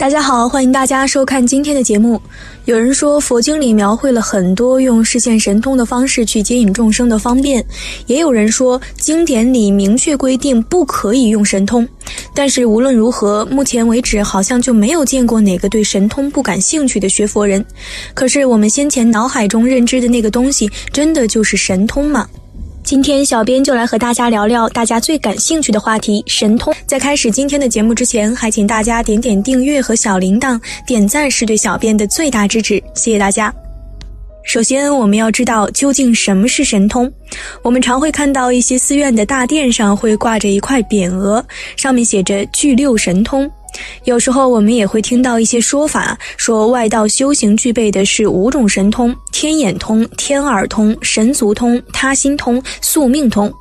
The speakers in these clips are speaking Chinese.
大家好，欢迎大家收看今天的节目。有人说佛经里描绘了很多用视现神通的方式去接引众生的方便，也有人说经典里明确规定不可以用神通。但是无论如何，目前为止好像就没有见过哪个对神通不感兴趣的学佛人。可是我们先前脑海中认知的那个东西，真的就是神通吗？今天小编就来和大家聊聊大家最感兴趣的话题——神通。在开始今天的节目之前，还请大家点点订阅和小铃铛，点赞是对小编的最大支持，谢谢大家。首先，我们要知道究竟什么是神通。我们常会看到一些寺院的大殿上会挂着一块匾额，上面写着“具六神通”。有时候我们也会听到一些说法，说外道修行具备的是五种神通：天眼通、天耳通、神足通、他心通、宿命通。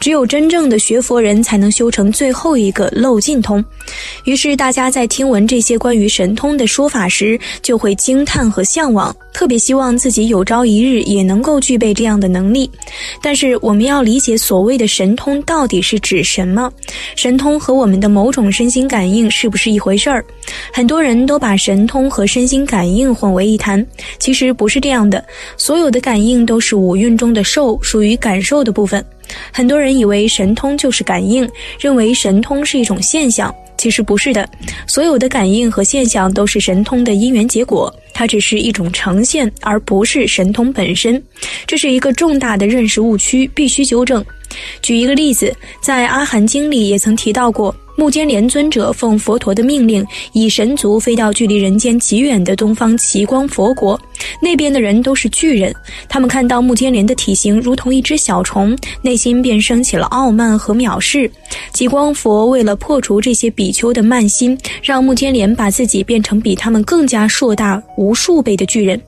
只有真正的学佛人才能修成最后一个漏尽通。于是大家在听闻这些关于神通的说法时，就会惊叹和向往，特别希望自己有朝一日也能够具备这样的能力。但是我们要理解所谓的神通到底是指什么？神通和我们的某种身心感应是不是一回事儿？很多人都把神通和身心感应混为一谈，其实不是这样的。所有的感应都是五蕴中的受，属于感受的部分。很多人以为神通就是感应，认为神通是一种现象，其实不是的。所有的感应和现象都是神通的因缘结果，它只是一种呈现，而不是神通本身。这是一个重大的认识误区，必须纠正。举一个例子，在《阿含经》里也曾提到过。目犍连尊者奉佛陀的命令，以神足飞到距离人间极远的东方极光佛国，那边的人都是巨人。他们看到目犍连的体型如同一只小虫，内心便升起了傲慢和藐视。极光佛为了破除这些比丘的慢心，让目犍连把自己变成比他们更加硕大无数倍的巨人，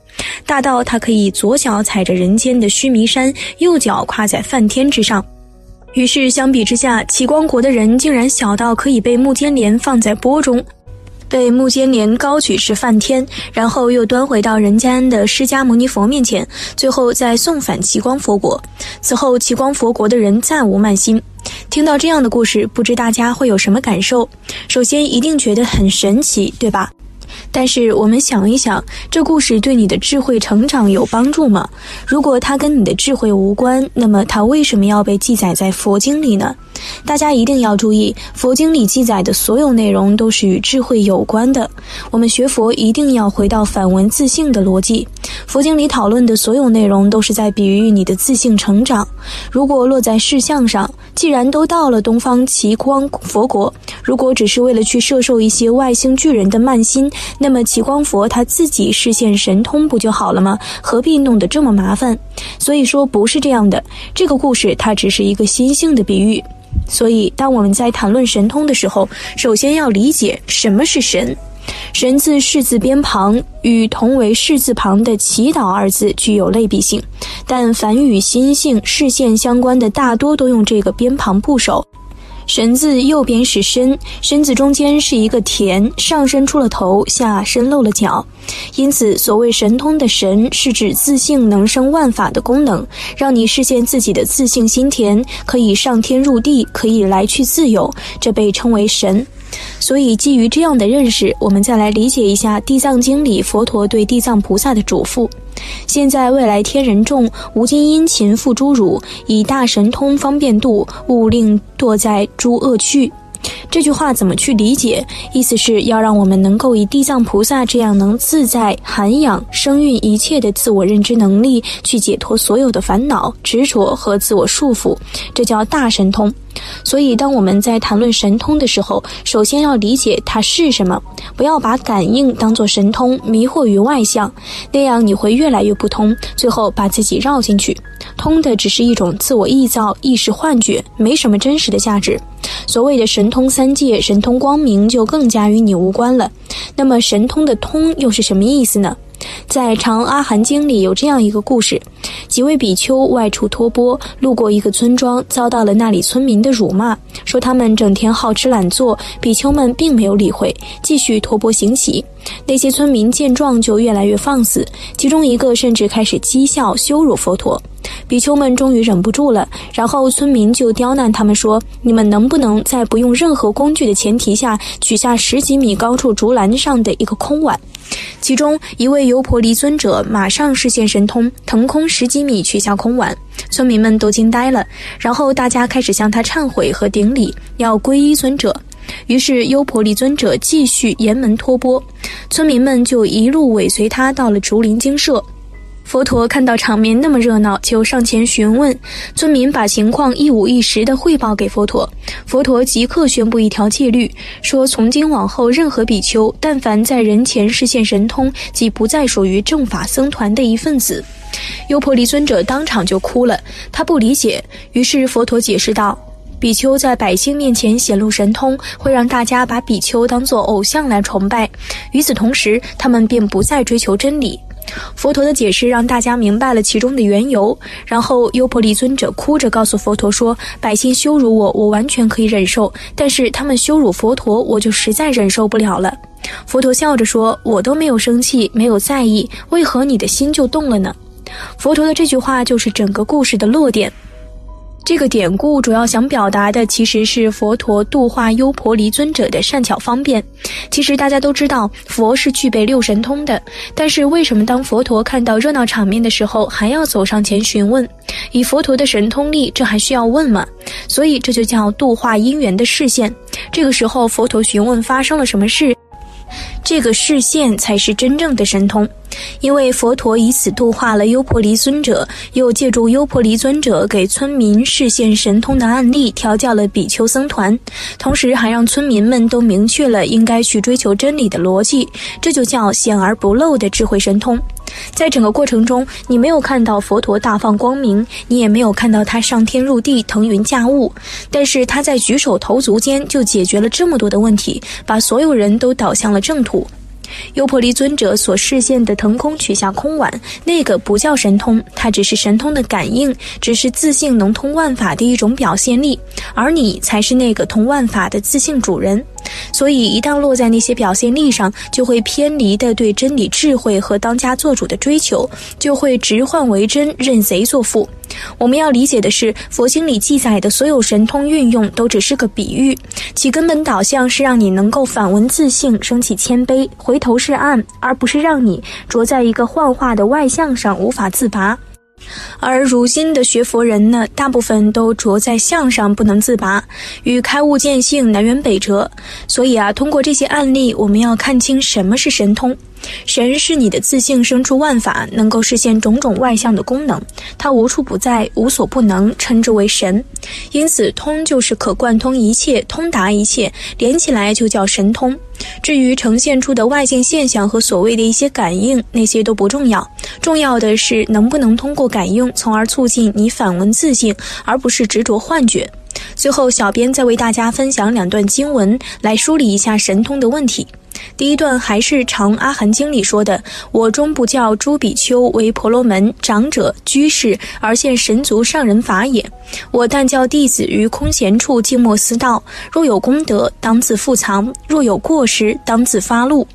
大到他可以左脚踩着人间的须弥山，右脚跨在梵天之上。于是，相比之下，齐光国的人竟然小到可以被木间莲放在钵中，被木间莲高举至梵天，然后又端回到人间的释迦牟尼佛面前，最后再送返齐光佛国。此后，齐光佛国的人再无慢心。听到这样的故事，不知大家会有什么感受？首先，一定觉得很神奇，对吧？但是我们想一想，这故事对你的智慧成长有帮助吗？如果它跟你的智慧无关，那么它为什么要被记载在佛经里呢？大家一定要注意，佛经里记载的所有内容都是与智慧有关的。我们学佛一定要回到反文自性的逻辑。佛经里讨论的所有内容都是在比喻你的自性成长。如果落在事相上，既然都到了东方奇光佛国，如果只是为了去摄受一些外星巨人的慢心，那么奇光佛他自己实现神通不就好了吗？何必弄得这么麻烦？所以说不是这样的。这个故事它只是一个心性的比喻。所以，当我们在谈论神通的时候，首先要理解什么是神。神字示字边旁，与同为示字旁的祈祷二字具有类比性，但凡与心性、视线相关的，大多都用这个边旁部首。神字右边是身，身子中间是一个田，上伸出了头，下伸露了脚，因此所谓神通的神，是指自性能生万法的功能，让你实现自己的自性心田，可以上天入地，可以来去自由，这被称为神。所以，基于这样的认识，我们再来理解一下《地藏经》里佛陀对地藏菩萨的嘱咐：“现在未来天人众，无今殷勤付诸汝，以大神通方便度，勿令堕在诸恶趣。”这句话怎么去理解？意思是要让我们能够以地藏菩萨这样能自在涵养生育一切的自我认知能力，去解脱所有的烦恼、执着和自我束缚，这叫大神通。所以，当我们在谈论神通的时候，首先要理解它是什么，不要把感应当作神通，迷惑于外相，那样你会越来越不通，最后把自己绕进去。通的只是一种自我臆造、意识幻觉，没什么真实的价值。所谓的神通三界、神通光明，就更加与你无关了。那么，神通的通又是什么意思呢？在《长阿含经》里有这样一个故事：几位比丘外出托钵，路过一个村庄，遭到了那里村民的辱骂，说他们整天好吃懒做。比丘们并没有理会，继续托钵行乞。那些村民见状就越来越放肆，其中一个甚至开始讥笑、羞辱佛陀。比丘们终于忍不住了，然后村民就刁难他们说：“你们能不能在不用任何工具的前提下，取下十几米高处竹篮上的一个空碗？”其中一位优婆离尊者马上视线神通，腾空十几米取下空碗，村民们都惊呆了。然后大家开始向他忏悔和顶礼，要皈依尊者。于是优婆离尊者继续沿门托钵，村民们就一路尾随他到了竹林精舍。佛陀看到场面那么热闹，就上前询问。村民把情况一五一十地汇报给佛陀，佛陀即刻宣布一条戒律，说从今往后，任何比丘但凡在人前实现神通，即不再属于正法僧团的一份子。优婆离尊者当场就哭了，他不理解。于是佛陀解释道：比丘在百姓面前显露神通，会让大家把比丘当作偶像来崇拜，与此同时，他们便不再追求真理。佛陀的解释让大家明白了其中的缘由，然后优婆离尊者哭着告诉佛陀说：“百姓羞辱我，我完全可以忍受；但是他们羞辱佛陀，我就实在忍受不了了。”佛陀笑着说：“我都没有生气，没有在意，为何你的心就动了呢？”佛陀的这句话就是整个故事的落点。这个典故主要想表达的其实是佛陀度化优婆离尊者的善巧方便。其实大家都知道，佛是具备六神通的，但是为什么当佛陀看到热闹场面的时候，还要走上前询问？以佛陀的神通力，这还需要问吗？所以这就叫度化因缘的视线。这个时候，佛陀询问发生了什么事。这个视线才是真正的神通，因为佛陀以此度化了优婆离尊者，又借助优婆离尊者给村民视现神通的案例，调教了比丘僧团，同时还让村民们都明确了应该去追求真理的逻辑，这就叫显而不露的智慧神通。在整个过程中，你没有看到佛陀大放光明，你也没有看到他上天入地、腾云驾雾，但是他在举手投足间就解决了这么多的问题，把所有人都导向了正途。优婆离尊者所示现的腾空取下空碗，那个不叫神通，它只是神通的感应，只是自信能通万法的一种表现力，而你才是那个通万法的自信主人。所以，一旦落在那些表现力上，就会偏离的对真理、智慧和当家做主的追求，就会直换为真，认贼作父。我们要理解的是，佛经里记载的所有神通运用都只是个比喻，其根本导向是让你能够反闻自性，升起谦卑，回头是岸，而不是让你着在一个幻化的外相上无法自拔。而如今的学佛人呢，大部分都着在相上不能自拔，与开悟见性南辕北辙。所以啊，通过这些案例，我们要看清什么是神通。神是你的自性生出万法，能够实现种种外相的功能，它无处不在，无所不能，称之为神。因此，通就是可贯通一切，通达一切，连起来就叫神通。至于呈现出的外境现象和所谓的一些感应，那些都不重要，重要的是能不能通过感应，从而促进你反闻自性，而不是执着幻觉。最后，小编再为大家分享两段经文，来梳理一下神通的问题。第一段还是《长阿含经》里说的：“我终不教诸比丘为婆罗门长者居士而现神足上人法也。我但教弟子于空闲处静默思道，若有功德，当自复藏；若有过失，当自发露。”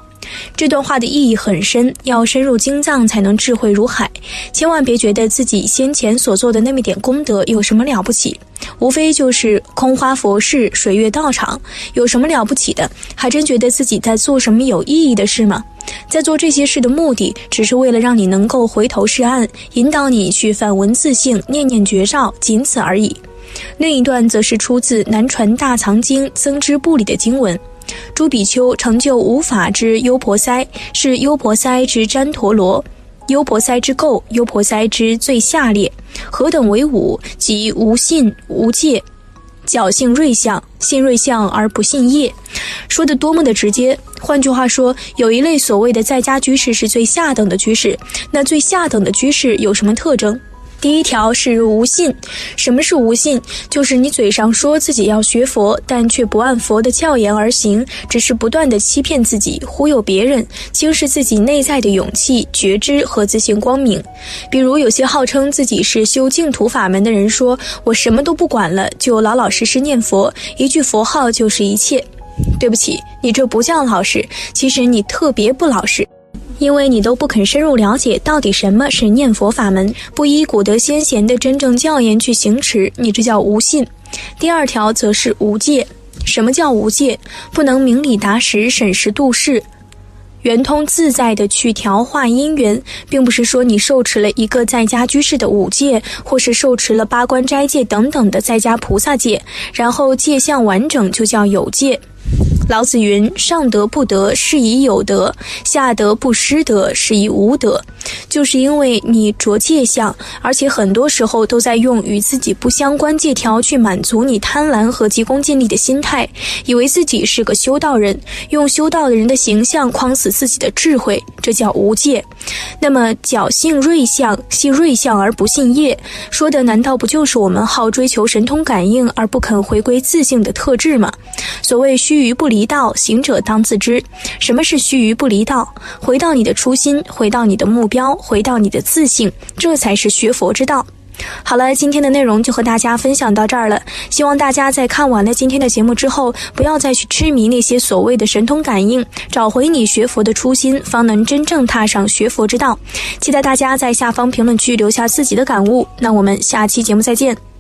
这段话的意义很深，要深入经藏才能智慧如海。千万别觉得自己先前所做的那么点功德有什么了不起，无非就是空花佛事、水月道场，有什么了不起的？还真觉得自己在做什么有意义的事吗？在做这些事的目的，只是为了让你能够回头是岸，引导你去反闻自性，念念绝照，仅此而已。另一段则是出自《南传大藏经·增支部》里的经文。诸比丘成就无法之优婆塞，是优婆塞之旃陀罗，优婆塞之垢，优婆塞之最下列。何等为五？即无信、无戒、侥幸锐相、信锐相而不信业。说的多么的直接！换句话说，有一类所谓的在家居士是最下等的居士。那最下等的居士有什么特征？第一条是无信。什么是无信？就是你嘴上说自己要学佛，但却不按佛的教言而行，只是不断的欺骗自己、忽悠别人，轻视自己内在的勇气、觉知和自信光明。比如有些号称自己是修净土法门的人说：“我什么都不管了，就老老实实念佛，一句佛号就是一切。”对不起，你这不叫老实，其实你特别不老实。因为你都不肯深入了解到底什么是念佛法门，不依古德先贤的真正教言去行持，你这叫无信。第二条则是无戒。什么叫无戒？不能明理达实、审时度势、圆通自在的去调化因缘，并不是说你受持了一个在家居士的五戒，或是受持了八关斋戒等等的在家菩萨戒，然后戒相完整就叫有戒。老子云：“上德不德，是以有德；下德不失德，是以无德。”就是因为你着戒相，而且很多时候都在用与自己不相关戒条去满足你贪婪和急功近利的心态，以为自己是个修道人，用修道的人的形象框死自己的智慧，这叫无戒。那么侥幸瑞相，信瑞相而不信业，说的难道不就是我们好追求神通感应而不肯回归自性的特质吗？所谓须臾不离道，行者当自知。什么是须臾不离道？回到你的初心，回到你的目标标，回到你的自信，这才是学佛之道。好了，今天的内容就和大家分享到这儿了。希望大家在看完了今天的节目之后，不要再去痴迷那些所谓的神通感应，找回你学佛的初心，方能真正踏上学佛之道。期待大家在下方评论区留下自己的感悟。那我们下期节目再见。